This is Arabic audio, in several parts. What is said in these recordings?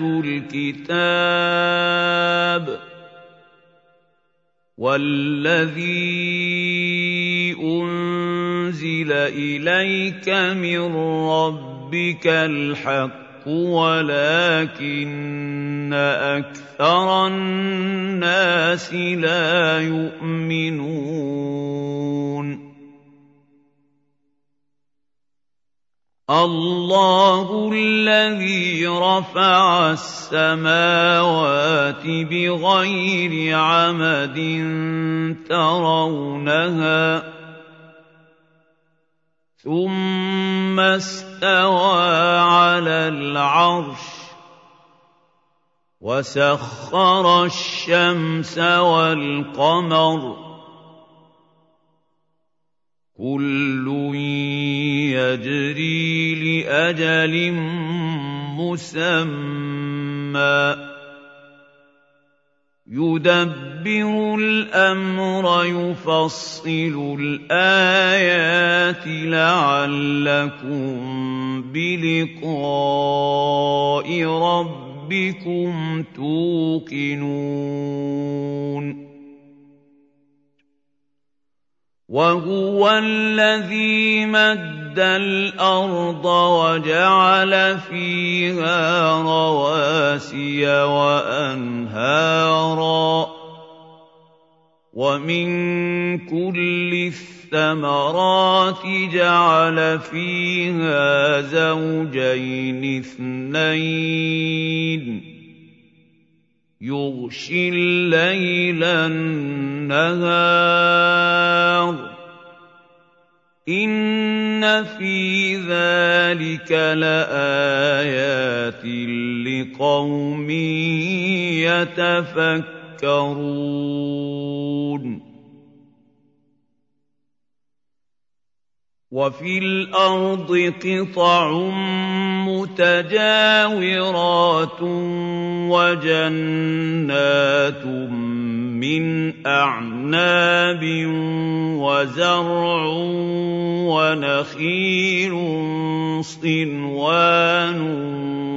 الكتاب والذي أنزل إليك من ربك الحق ولكن أكثر الناس لا يؤمنون الله الذي رفع السماوات بغير عمد ترونها ثم استوى على العرش وسخر الشمس والقمر كل يجري لأجل مسمى. يدبر الأمر يفصل الآيات لعلكم بلقاء ربكم توقنون. وهو الذي مد الأرض وجعل فيها رواسي وأنهارا. ومن كل الثمرات جعل فيها زوجين اثنين. يغشي الليل النهار. إن في ذلك لآيات لقوم يتفكرون. وفي الأرض قطع متجاورات وجنات من أعناب وزرع ونخيل صنوان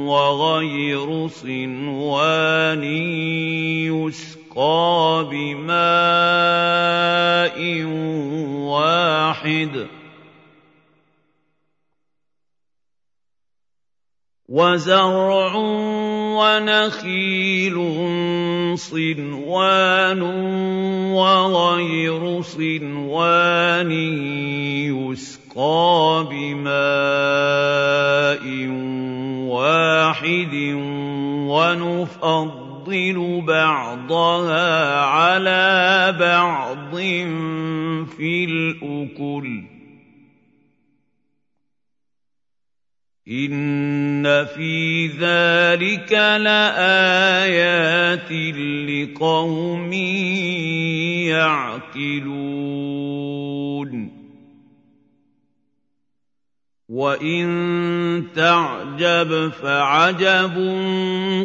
وغير صنوان يسقى بماء واحد وزرع ونخيل صنوان وغير صنوان يسقى بماء واحد ونفضل بعضها على بعض في الأكل. ان في ذلك لايات لقوم يعقلون وان تعجب فعجب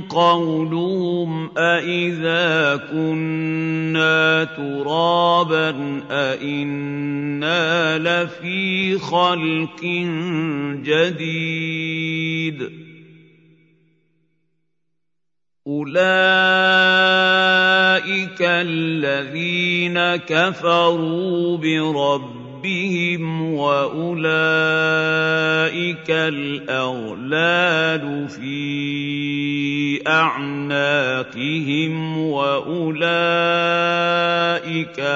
قولهم أإذا كنا ترابا أإنا لفي خلق جديد أولئك الذين كفروا بربهم ربهم واولئك الاغلال في اعناقهم واولئك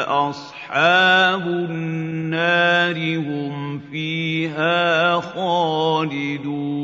اصحاب النار هم فيها خالدون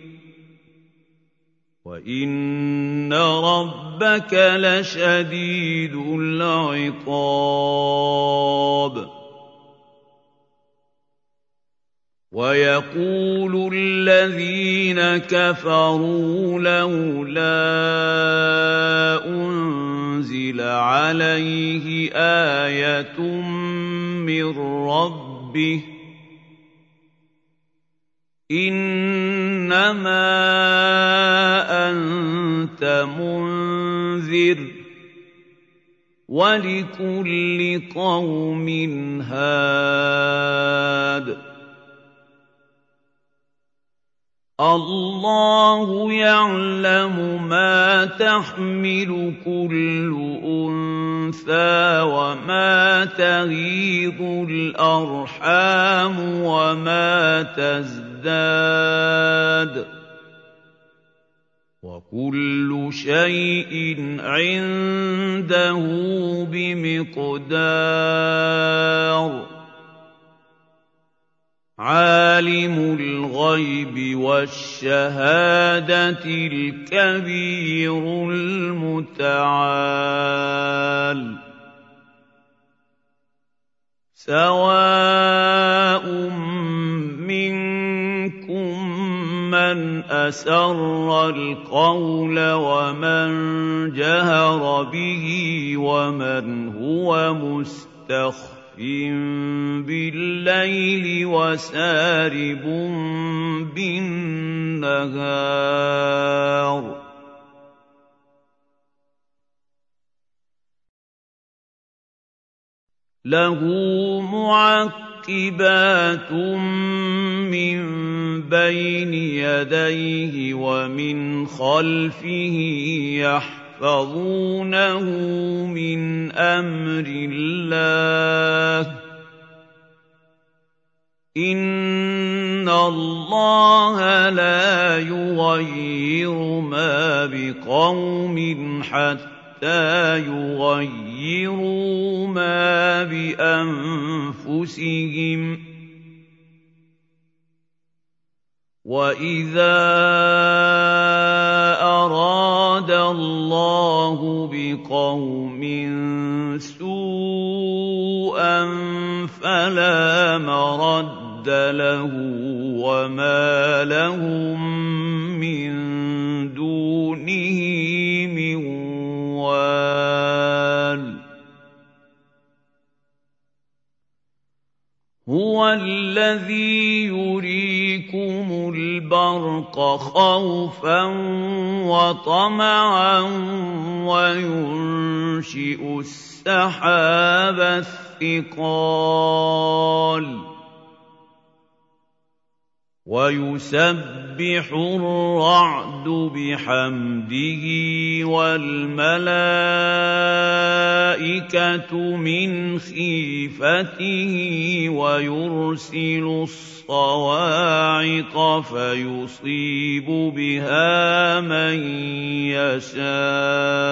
وان ربك لشديد العقاب ويقول الذين كفروا لولا انزل عليه إيه من ربه انما انت منذر ولكل قوم هاد الله يعلم ما تحمل كل انثى وما تغيض الارحام وما تزداد وكل شيء عنده بمقدار عالم الغيب والشهادة الكبير المتعال سواء من اسر القول ومن جهر به ومن هو مستخف بالليل وسارب بالنهار له معقبات من بين يديه ومن خلفه يحفظ يحفظونه من أمر الله. إن الله لا يغير ما بقوم حتى يغيروا ما بانفسهم واذا اراد الله بقوم سوءا فلا مرد له وما لهم من هو الذي يريكم البرق خوفا وطمعا وينشئ السحاب الثقال ويسبح الرعد بحمده والملائكة من خيفته ويرسل الصواعق فيصيب بها من يشاء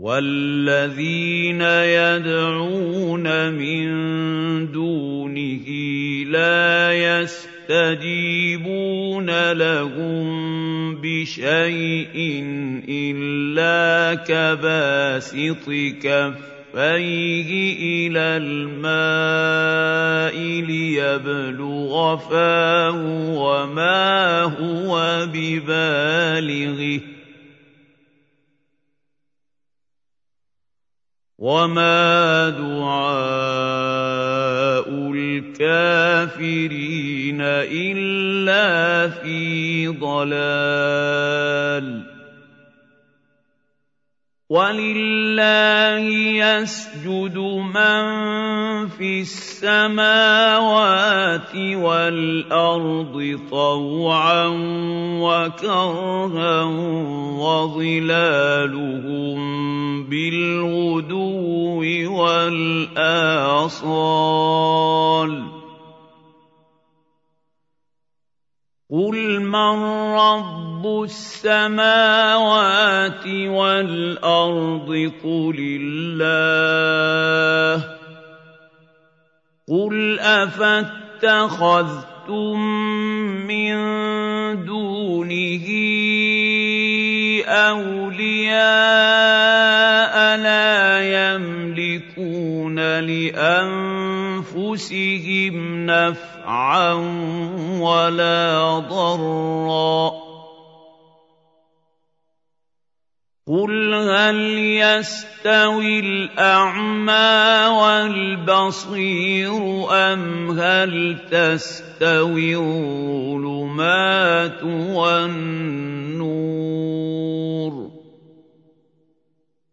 والذين يدعون من دونه لا يستجيبون لهم بشيء الا كباسط كفيه إلى الماء ليبلغ فاه وما هو ببالغه وما دعاء الكافرين الا في ضلال وَلِلَّهِ يَسْجُدُ مَن فِي السَّمَاوَاتِ وَالْأَرْضِ طَوْعًا وَكَرْهًا وَظِلَالُهُم بِالْغُدُوِّ وَالْآصَالِ ۩ قُلْ مَن رَّبُّ السَّمَاوَاتِ وَالْأَرْضِ قُلِ اللَّهُ ۚ قُلْ أَفَاتَّخَذْتُم مِّن دُونِهِ أَوْلِيَاءَ لَا يَمْلِكُونَ لِأَنفُسِهِمْ نَفْعًا وَلَا ضَرًّا ۚ. قُلْ هَلْ يَسْتَوِي الْأَعْمَىٰ وَالْبَصِيرُ أَمْ هَلْ تَسْتَوِي الظُّلُمَاتُ وَالنُّورُ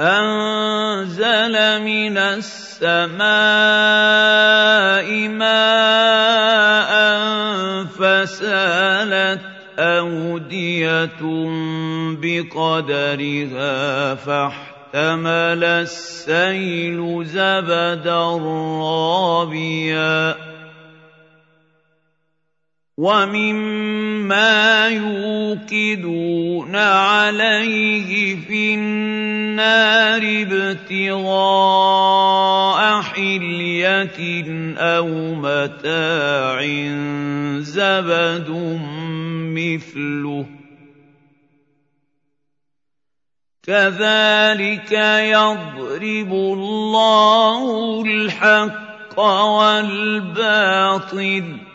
أَنزَلَ مِنَ السَّمَاءِ مَاءً فَسَالَتْ أَوْدِيَةٌ بِقَدَرِهَا فَاحْتَمَلَ السَّيْلُ زَبَدًا رَّابِيًا ۚ. وَمِمَّا يُوقِدُونَ عَلَيْهِ فِي النَّارِ ابْتِغَاءَ حِلْيَةٍ أَوْ مَتَاعٍ زَبَدٌ مِّثْلُهُ ۚ كَذَٰلِكَ يَضْرِبُ اللَّهُ الْحَقَّ وَالْبَاطِلَ ۚ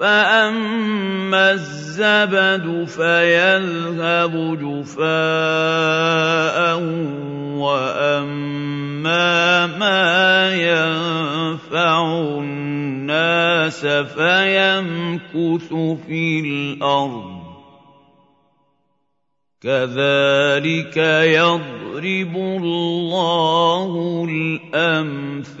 فَأَمَّا الزَّبَدُ فَيَذْهَبُ جُفَاءً وَأَمَّا مَا يَنفَعُ النَّاسَ فَيَمْكُثُ فِي الْأَرْضِ ۚ كَذَٰلِكَ يَضْرِبُ اللَّهُ الْأَمْثَالَ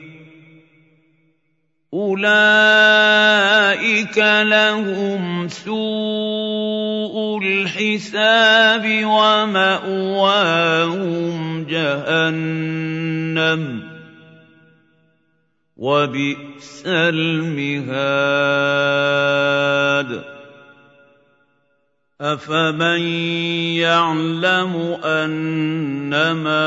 أُولَٰئِكَ لَهُمْ سُوءُ الْحِسَابِ وَمَأْوَاهُمْ جَهَنَّمُ ۖ وَبِئْسَ الْمِهَادُ أَفَمَن يَعْلَمُ أَنَّمَا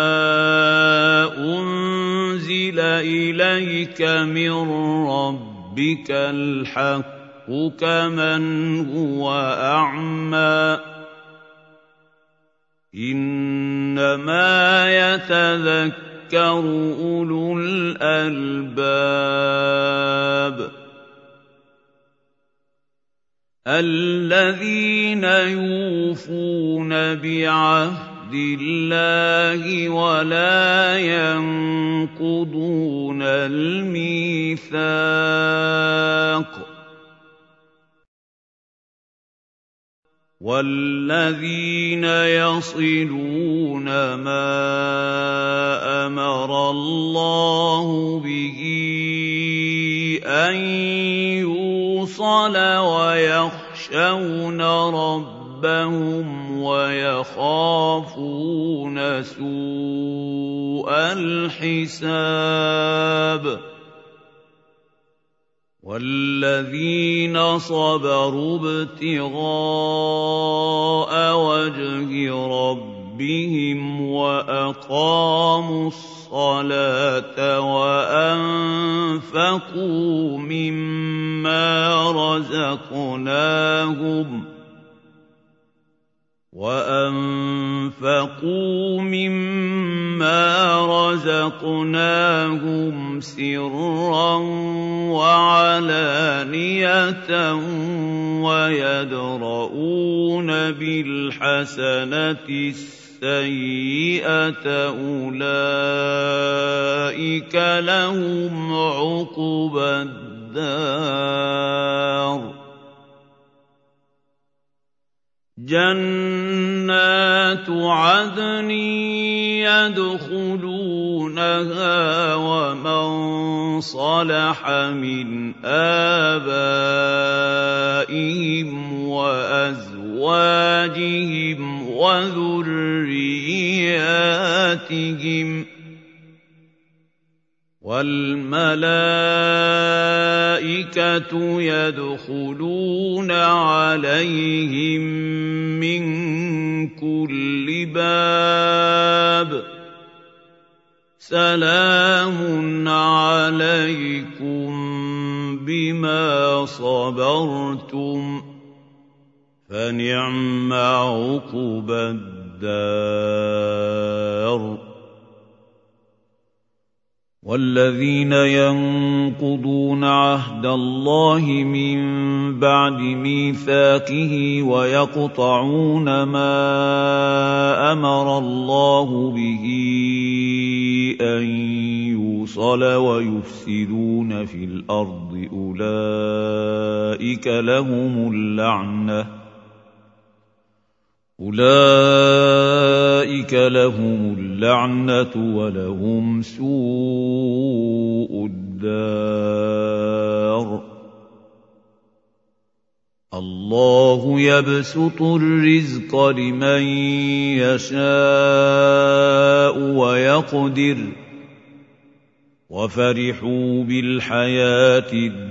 أُنزِلَ إِلَيْكَ مِن رَّبِّكَ الْحَقُّ كَمَنْ هُوَ أَعْمَىٰ ۚ. إِنَّمَا يَتَذَكَّرُ أُولُو الْأَلْبَابِ الَّذِينَ يُوفُونَ بِعَهْدِ الله ولا ينقضون الميثاق. والذين يصلون ما أمر الله به ان يوصل ويخشون ربهم ويخافون سوء الحساب والذين صبروا ابتغاء وجه ربهم واقاموا الصلاه وانفقوا مما رزقناهم وانفقوا مما رزقناهم سرا وعلانيه ويدرؤون بالحسنه السيئه اولئك لهم عقبى الدار جنات عدن يدخلونها ومن صلح من آبائهم وأزواجهم وذرياتهم والملائكة يدخلون عليهم من كل باب. سلام عليكم بما صبرتم فنعم عقبى الدار. والذين ينقضون عهد الله من بعد ميثاقه ويقطعون ما أمر الله به أن يوصل ويفسدون في الأرض أولئك لهم اللعنة أولئك لهم اللعنة ولهم سوء الدار. الله يبسط الرزق لمن يشاء ويقدر. وفرحوا بالحياة الدنيا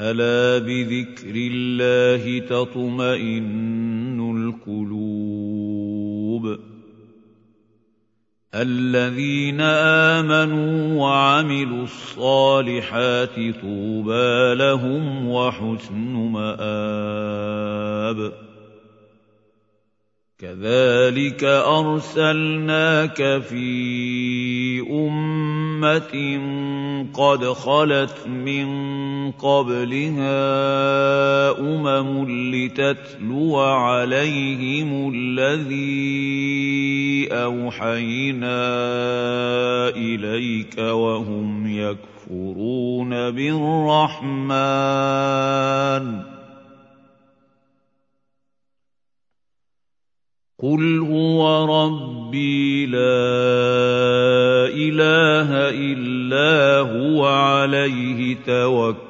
ألا بذكر الله تطمئن القلوب الذين آمنوا وعملوا الصالحات طوبى لهم وحسن مآب كذلك أرسلناك في أمة قد خلت من قبلها امم لتتلو عليهم الذي أوحينا إليك وهم يكفرون بالرحمن. قل هو ربي لا إله إلا هو عليه توكل.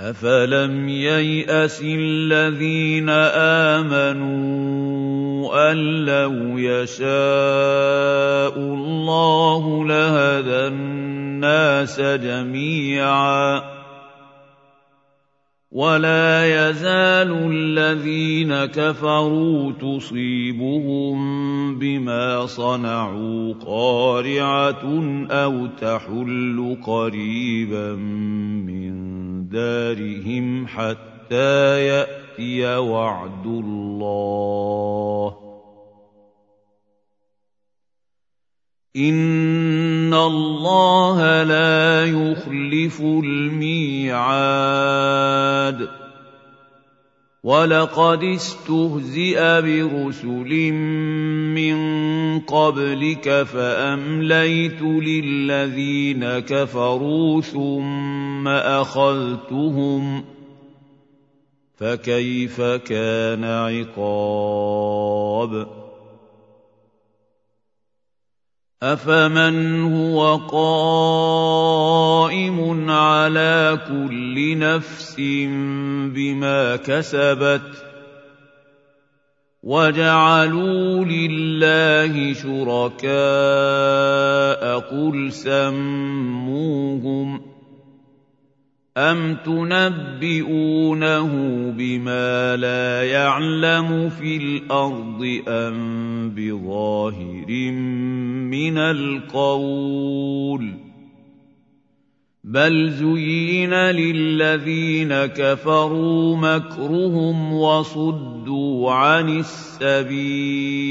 أفلم ييأس الذين آمنوا أن لو يشاء الله لهدى الناس جميعا ولا يزال الذين كفروا تصيبهم بما صنعوا قارعة أو تحل قريبا من دارهم حتى يأتي وعد الله إن الله لا يخلف الميعاد. ولقد استهزئ برسل من قبلك فأمليت للذين كفروا ثم أخذتهم فكيف كان عقاب أفمن هو قائم على كل نفس بما كسبت وجعلوا لله شركاء قل سموهم أَمْ تُنَبِّئُونَهُ بِمَا لَا يَعْلَمُ فِي الْأَرْضِ أَم بِظَاهِرٍ مِّنَ الْقَوْلِ ۗ بَلْ زُيِّنَ لِلَّذِينَ كَفَرُوا مَكْرُهُمْ وَصُدُّوا عَنِ السَّبِيلِ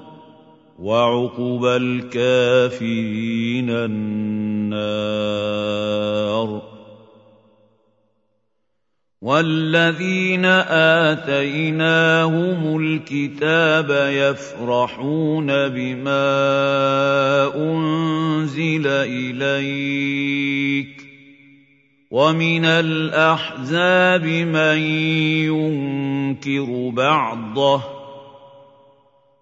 وعقبى الكافرين النار. والذين آتيناهم الكتاب يفرحون بما أنزل إليك. ومن الأحزاب من ينكر بعضه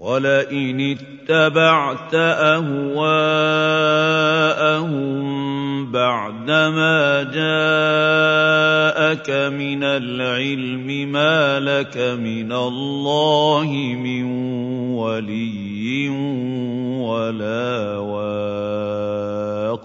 وَلَئِنِ اتَّبَعْتَ أَهْوَاءَهُم بَعْدَمَا جَاءَكَ مِنَ الْعِلْمِ مَا لَكَ مِنَ اللَّهِ مِن وَلِيٍّ وَلَا وَاقٍ.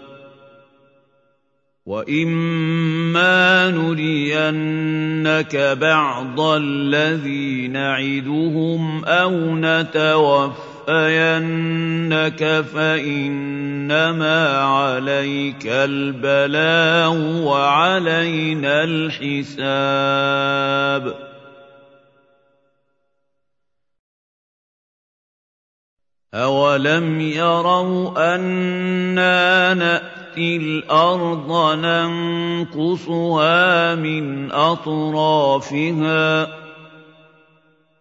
وَإِمَّا نُرِيَنَّكَ بَعْضَ الَّذِي نَعِدُهُمْ أَوْ نَتَوَفَّيَنَّكَ فَإِنَّمَا عَلَيْكَ الْبَلَاغُ وَعَلَيْنَا الْحِسَابُ أَوَلَمْ يَرَوْا أَنَّا نَأْتِي الْأَرْضَ نَنقُصُهَا مِنْ أَطْرَافِهَا ۚ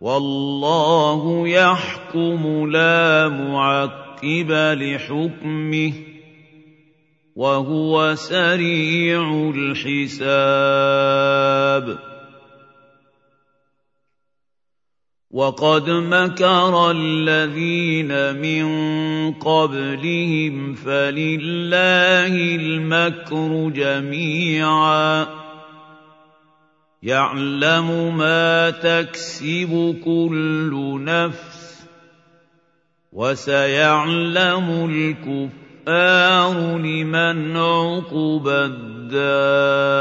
وَاللَّهُ يَحْكُمُ لَا مُعَقِّبَ لِحُكْمِهِ ۚ وَهُوَ سَرِيعُ الْحِسَابِ وَقَدْ مَكَرَ الَّذِينَ مِن قَبْلِهِمْ فَلِلَّهِ الْمَكْرُ جَمِيعًا ۖ. يَعْلَمُ مَا تَكْسِبُ كُلُّ نَفْسٍ ۗ وَسَيَعْلَمُ الْكُفَّارُ لِمَنْ عُقْبَى الدَّارِ.